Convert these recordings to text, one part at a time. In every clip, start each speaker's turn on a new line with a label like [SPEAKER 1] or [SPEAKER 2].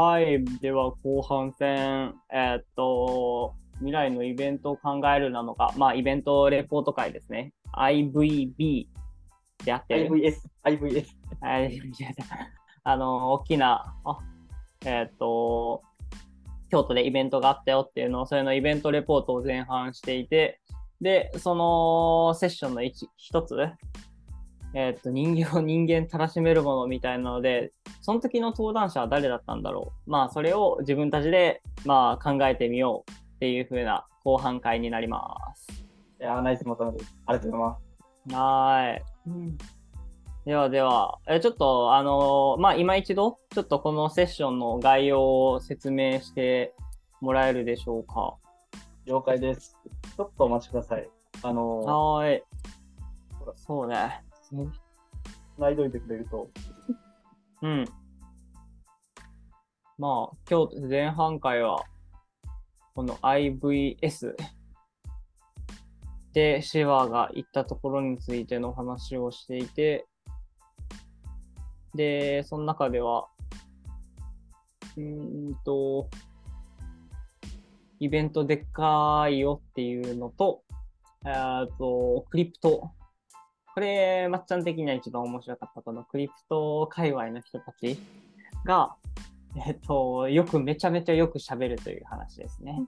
[SPEAKER 1] はい。では、後半戦、えー、っと、未来のイベントを考えるなのか、まあ、イベントレポート会ですね。IVB であってる
[SPEAKER 2] ?IVS、IVS。
[SPEAKER 1] あの、大きな、あえっ、と、京都でイベントがあったよっていうのを、それのイベントレポートを前半していて、で、そのセッションの一つ、えっ、と、人間を人間たらしめるものみたいなので、その時の登壇者は誰だったんだろう。まあ、それを自分たちで、まあ、考えてみようっていう風な後半会になります。
[SPEAKER 2] いやナイスまとめです。ありがとうございま
[SPEAKER 1] す。はい。うんではでは、えちょっと、あのー、まあ、今一度、ちょっとこのセッションの概要を説明してもらえるでしょうか。
[SPEAKER 2] 了解です。ちょっとお待ちください。あのー、
[SPEAKER 1] はい。そうね。
[SPEAKER 2] 繋いどいてくれると。
[SPEAKER 1] うん。まあ、今日前半回は、この IVS でシェワーが行ったところについての話をしていて、で、その中では、うんと、イベントでっかいよっていうのと、えっと、クリプト。これ、まっちゃん的には一番面白かった、このクリプト界隈の人たちが、えっと、よく、めちゃめちゃよく喋るという話ですね。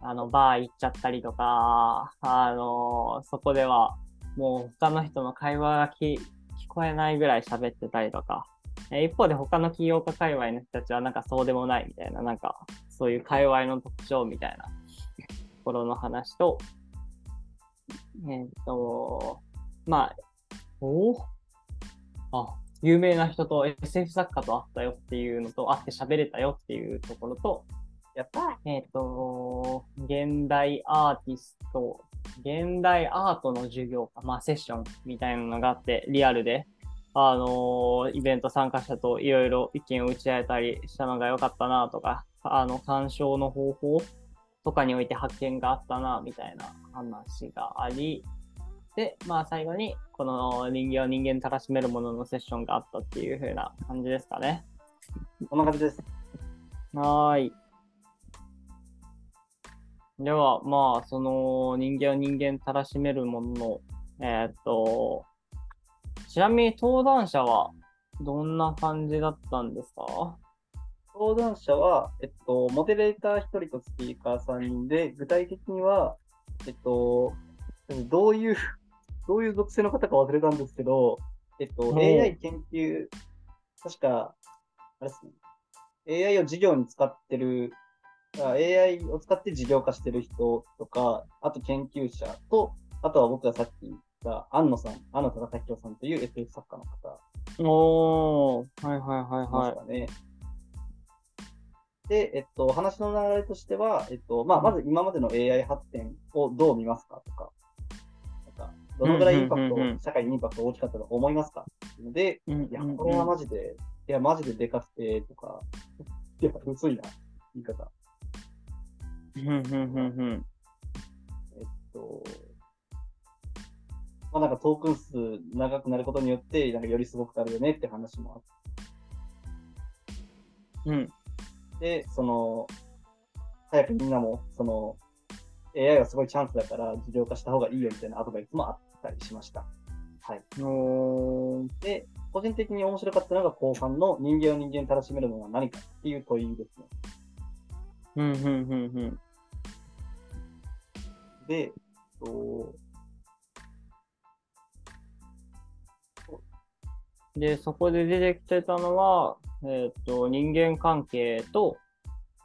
[SPEAKER 1] あの、バー行っちゃったりとか、あの、そこでは、もう他の人の会話が聞こえないぐらい喋ってたりとか、え一方で他の起業家界隈の人たちはなんかそうでもないみたいな、なんかそういう界隈の特徴みたいな ところの話と、えっ、と、まあ、おおあ、有名な人と SF 作家と会ったよっていうのと、会って喋れたよっていうところと、やっぱ、えっ、ー、と、現代アーティスト現代アートの授業か、まあセッションみたいなのがあって、リアルで、あのイベント参加者といろいろ意見を打ち合えたりしたのが良かったなとか、あの、鑑賞の方法とかにおいて発見があったな、みたいな話があり、で、まあ最後に、この人間を人間たらしめるもののセッションがあったっていう風な感じですかね。
[SPEAKER 2] こんな感じです。
[SPEAKER 1] はい。では、まあ、その人間を人間たらしめるものの、えー、っと、ちなみに登壇者はどんな感じだったんですか？
[SPEAKER 2] 登壇者は、えっと、モデレーター1人とスピーカー3人で、具体的には、えっと、どういう、どういう属性の方か忘れたんですけど、えっと、AI 研究、確か、あれですね、AI を授業に使ってる AI を使って事業化してる人とか、あと研究者と、あとは僕がさっき言った安野さん、安野高弘さんという SF 作家の
[SPEAKER 1] 方。おー、はいはいはいはい。ね、
[SPEAKER 2] で、えっと、話の流れとしては、えっと、まあ、まず今までの AI 発展をどう見ますかとかどのぐらいインパクト、社会にインパクト大きかったと思いますか？ので、いや、これはマジで、いや、マジででかくて、とか、いや、薄いな、言い方。
[SPEAKER 1] ふんふんふんふん。
[SPEAKER 2] えっと、まあなんかトークン数長くなることによって、なんかよりすごくなるよねって話も
[SPEAKER 1] あって。うん。
[SPEAKER 2] で、その、早くみんなも、その、AI はすごいチャンスだから自動化した方がいいよみたいなアドバイスもあったりしました。はい。で、個人的に面白かったのが後半の人間を人間にたらしめるのは何かっていう問いですね。
[SPEAKER 1] うん、うん、うん、うん。
[SPEAKER 2] で、と、
[SPEAKER 1] で、そこで出てきてたのは、えっ、ー、と、人間関係と、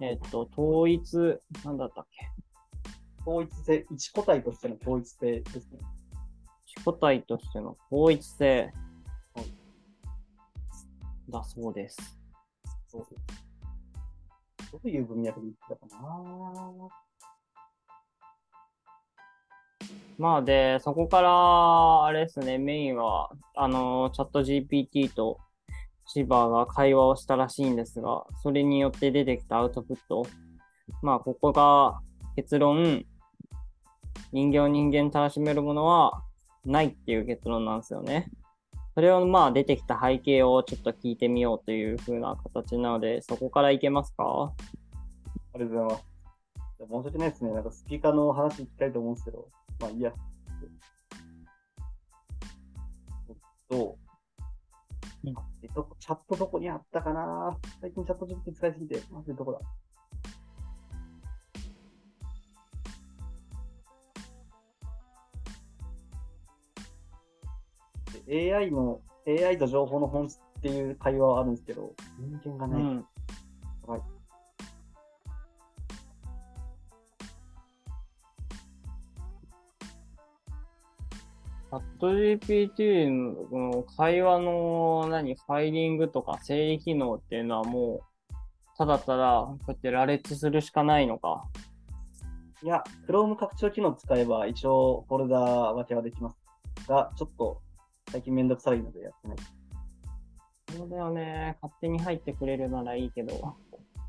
[SPEAKER 1] えっ、ー、と、統一、なんだったっけ？
[SPEAKER 2] 統一性、一個体としての統一性ですね。
[SPEAKER 1] 一個体としての統一性。はい、だそうです。
[SPEAKER 2] そうです。どういう文脈で言ってたかな
[SPEAKER 1] まあで、そこから、あれですね、メインは、あの、チャット GPT とシバが会話をしたらしいんですが、それによって出てきたアウトプット。まあ、ここが結論、人間を人間たらしめるものはないっていう結論なんですよね。それをまあ出てきた背景をちょっと聞いてみようという風な形なので、そこからいけますか？
[SPEAKER 2] ありがとうございます。申し訳ないですね。なんかスピーカーの話聞きたいと思うんですけど、まあいいや。えっと、
[SPEAKER 1] うん
[SPEAKER 2] えっと、チャットどこにあったかな？最近チャット GPT 使いすぎて、マジでどこだ AI の、AI と情報の本質っていう会話はあるんですけど、人間がね、
[SPEAKER 1] うん。
[SPEAKER 2] やばい。
[SPEAKER 1] チャット GPT の会話の何、ファイリングとか整理機能っていうのはもう、ただただ、こうやって羅列するしかないのか。
[SPEAKER 2] いや、Chrome 拡張機能使えば一応フォルダ分けはできますが、ちょっと最近めんどくさいのでやってない。
[SPEAKER 1] そうだよね。勝手に入ってくれるならいいけど。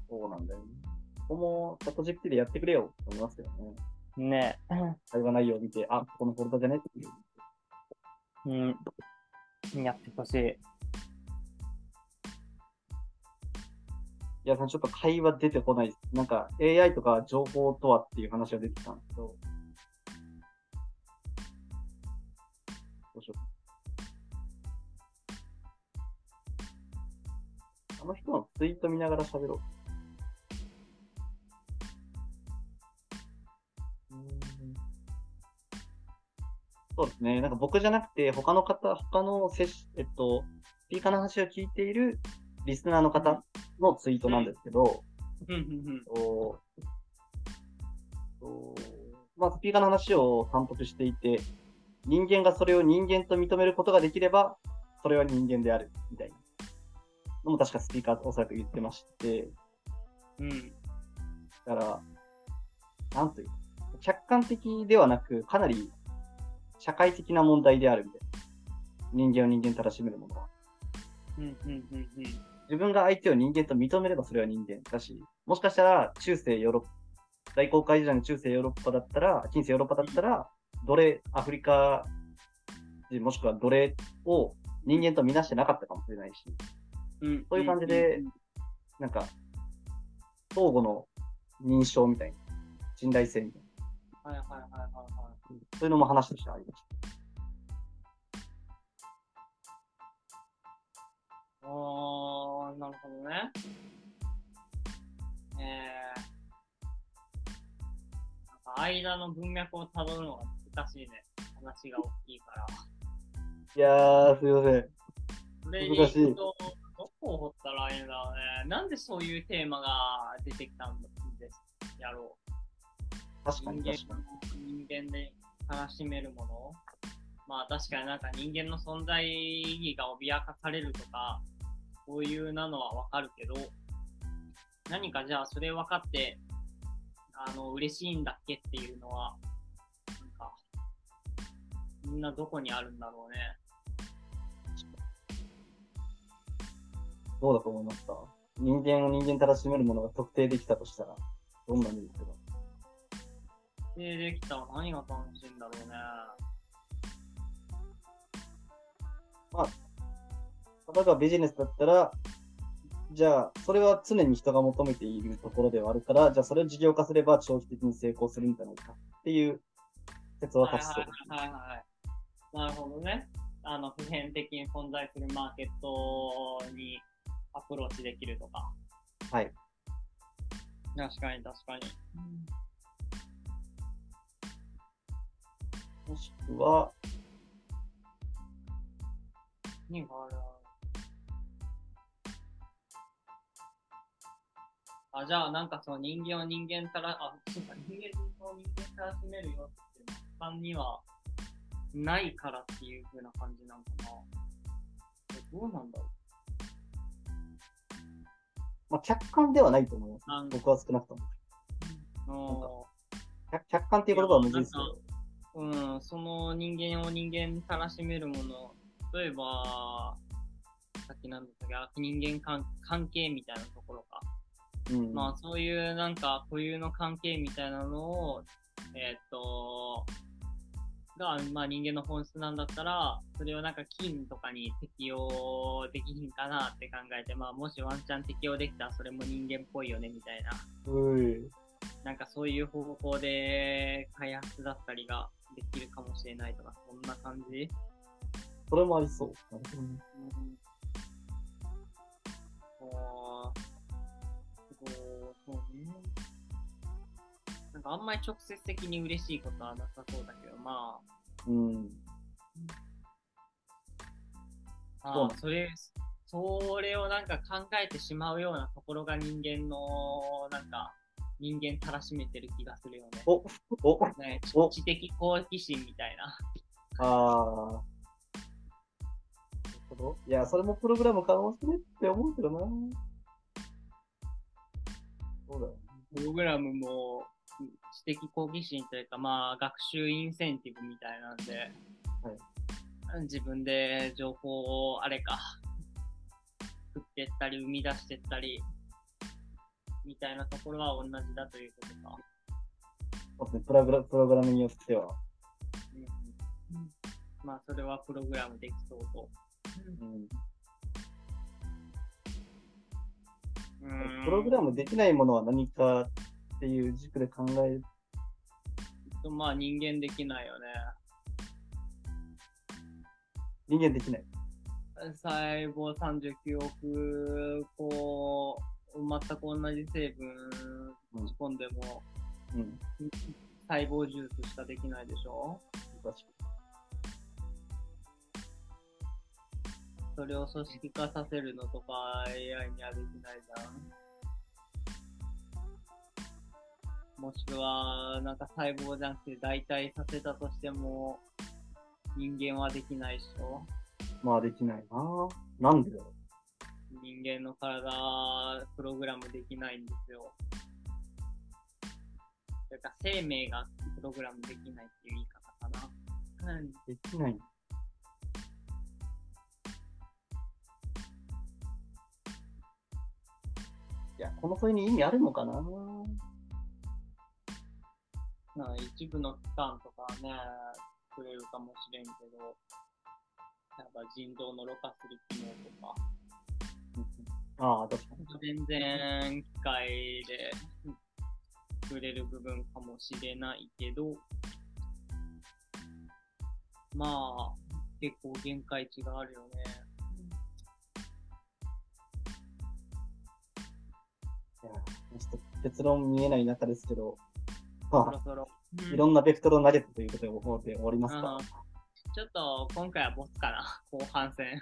[SPEAKER 2] そうなんだよね。ここもチャット GPT でやってくれよと思いますけどね。
[SPEAKER 1] ね。
[SPEAKER 2] 会話内容を見て、あ、このフォルダじゃねっていう。
[SPEAKER 1] うん。やってほしい。
[SPEAKER 2] いや、ちょっと会話出てこないです。なんか AI とか情報とはっていう話が出てきたんですけど。の人のツイート見ながら喋ろう。そうですね。なんか僕じゃなくて、他の方、他のセッシえっと、スピーカーの話を聞いているリスナーの方のツイートなんですけど、まあ、スピーカーの話を反復していて、人間がそれを人間と認めることができれば、それは人間である、みたいなのも確かスピーカーおそらく言ってまして、
[SPEAKER 1] うん。うん。
[SPEAKER 2] だから、なんというか、客観的ではなく、かなり社会的な問題であるみたいな。人間を人間たらしめるものは。
[SPEAKER 1] うんうんうんうん。
[SPEAKER 2] 自分が相手を人間と認めればそれは人間だし、もしかしたら中世ヨーロッパ、大航海時代の中世ヨーロッパだったら、近世ヨーロッパだったら、奴隷、アフリカ人もしくは奴隷を人間とみなしてなかったかもしれないし、
[SPEAKER 1] うん
[SPEAKER 2] そういう感じでなんか、相互の認証みたいな、信頼性みたいな、
[SPEAKER 1] はいはいはいはいはい。
[SPEAKER 2] そういうのも話としてありました。
[SPEAKER 1] おー、なるほどね。えー、なんか間の文脈をたどるのが難しいね。話が大きいから。
[SPEAKER 2] いやー、すいません。難しい
[SPEAKER 1] どどこを掘ったらいいんだろうね。なんでそういうテーマが出てきたんですやろ
[SPEAKER 2] 確
[SPEAKER 1] う。人間
[SPEAKER 2] かに確かに。
[SPEAKER 1] 人間で悲しめるものまあ確かになんか人間の存在意義が脅かされるとか、そういうなのはわかるけど、何かじゃあそれ分かって、あの、嬉しいんだっけっていうのは、なんか、みんなどこにあるんだろうね。
[SPEAKER 2] どうだと思いますか？人間を人間たらしめるものが特定できたとしたら、どんなメリットが
[SPEAKER 1] で、できたら何が楽しいんだろうね。
[SPEAKER 2] 例えばビジネスだったら、じゃあ、それは常に人が求めているところではあるから、じゃあそれを事業化すれば長期的に成功するんじゃないかっていう説は
[SPEAKER 1] はい
[SPEAKER 2] 立ちそうです。
[SPEAKER 1] はいはいはい。なるほどね。あの、普遍的に存在するマーケットにアプローチできるとか。
[SPEAKER 2] はい。
[SPEAKER 1] 確かに確かに。
[SPEAKER 2] もしくは、
[SPEAKER 1] 何がある？あ、じゃあなんかその人間を人間たら、あ、そうか、人間を人間たらしめるよっていうのは、一般にはないからっていう風な感じなのかな。えどうなんだろ
[SPEAKER 2] まあ、客観ではないと思います。僕は少なくとも。客客観っていう言葉はむずいですけど、
[SPEAKER 1] うん、その人間を人間たらしめるもの、例えば、さっきなんだったっけあ、人間関関係みたいなところか。
[SPEAKER 2] うん。
[SPEAKER 1] まあそういうなんか固有の関係みたいなのを、えーっと、が、まあ、人間の本質なんだったら、それをなんか菌とかに適用できひんかなって考えて、まあ、もしワンチャン適用できたらそれも人間っぽいよねみたいな。なんかそういう方向で開発だったりができるかもしれないとか、そんな感じ？
[SPEAKER 2] それもありそう。
[SPEAKER 1] うんそうね。なんかあんまり直接的に嬉しいことはなさそうだけど、ま
[SPEAKER 2] うん。
[SPEAKER 1] あ、ああそれ、それをなんか考えてしまうようなところが人間の、なんか、人間たらしめてる気がするよね。
[SPEAKER 2] お、お、
[SPEAKER 1] ね
[SPEAKER 2] お
[SPEAKER 1] 知的好奇心みたいな。
[SPEAKER 2] ああ。なるほど。いや、それもプログラム可能するって思うけどな。そうだよね。
[SPEAKER 1] プログラムも知的好奇心というか、まあ、学習インセンティブみたいなんで、自分で情報をあれか、作ってったり、生み出してったり、みたいなところは同じだということか。
[SPEAKER 2] そうですね、プログラプログラムによっては。
[SPEAKER 1] うんまあ、それはプログラムできそうと。
[SPEAKER 2] うん
[SPEAKER 1] うん
[SPEAKER 2] プログラムできないものは何かっていう軸で考える。
[SPEAKER 1] まあ、人間できないよね。
[SPEAKER 2] 人間できない。
[SPEAKER 1] 細胞39億個、全く同じ成分
[SPEAKER 2] うん
[SPEAKER 1] 打ち込んでも、
[SPEAKER 2] うん。
[SPEAKER 1] 細胞ジュースしかできないでしょ？
[SPEAKER 2] 確か
[SPEAKER 1] それを組織化させるのとか AI にはできないじゃん。もしくは、なんか細胞じゃなくて代替させたとしても、人間はできないでしょ？
[SPEAKER 2] に。まあできないな。なんでだろ
[SPEAKER 1] 人間の体、プログラムできないんですよ。それか生命がプログラムできないっていう言い方かな。うん。
[SPEAKER 2] う。できない。いや、この問いに意味あるのかな？
[SPEAKER 1] まあ、一部の器官とかはね、作れるかもしれんけど、やっぱ腎臓のろ過する機能とか、
[SPEAKER 2] ああ、確かに。
[SPEAKER 1] 全然機械で作れる部分かもしれないけど、まあ、結構限界値があるよね。
[SPEAKER 2] いや、ちょっと結論見えない中ですけど、ま
[SPEAKER 1] そろそろ。
[SPEAKER 2] あ、いろんなベクトルを投げたということで思って終わりますか？
[SPEAKER 1] うんちょっと今回はボスかな、後半戦。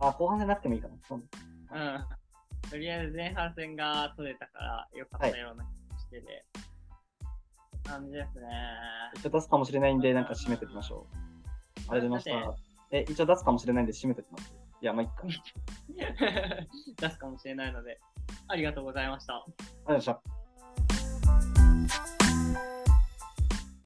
[SPEAKER 2] あ、後半じゃなくてもいいかな。そう
[SPEAKER 1] うん。とりあえず前半戦が取れたからよかったような気がしてて。感じですね。
[SPEAKER 2] 一応出すかもしれないんで、なんか締めておきましょう。ありがとうございました。え、一応出すかもしれないんで締めておきます。いや、まあ、いっか。あり
[SPEAKER 1] 出すかもしれないので、ありがとうございました。
[SPEAKER 2] がとうございました。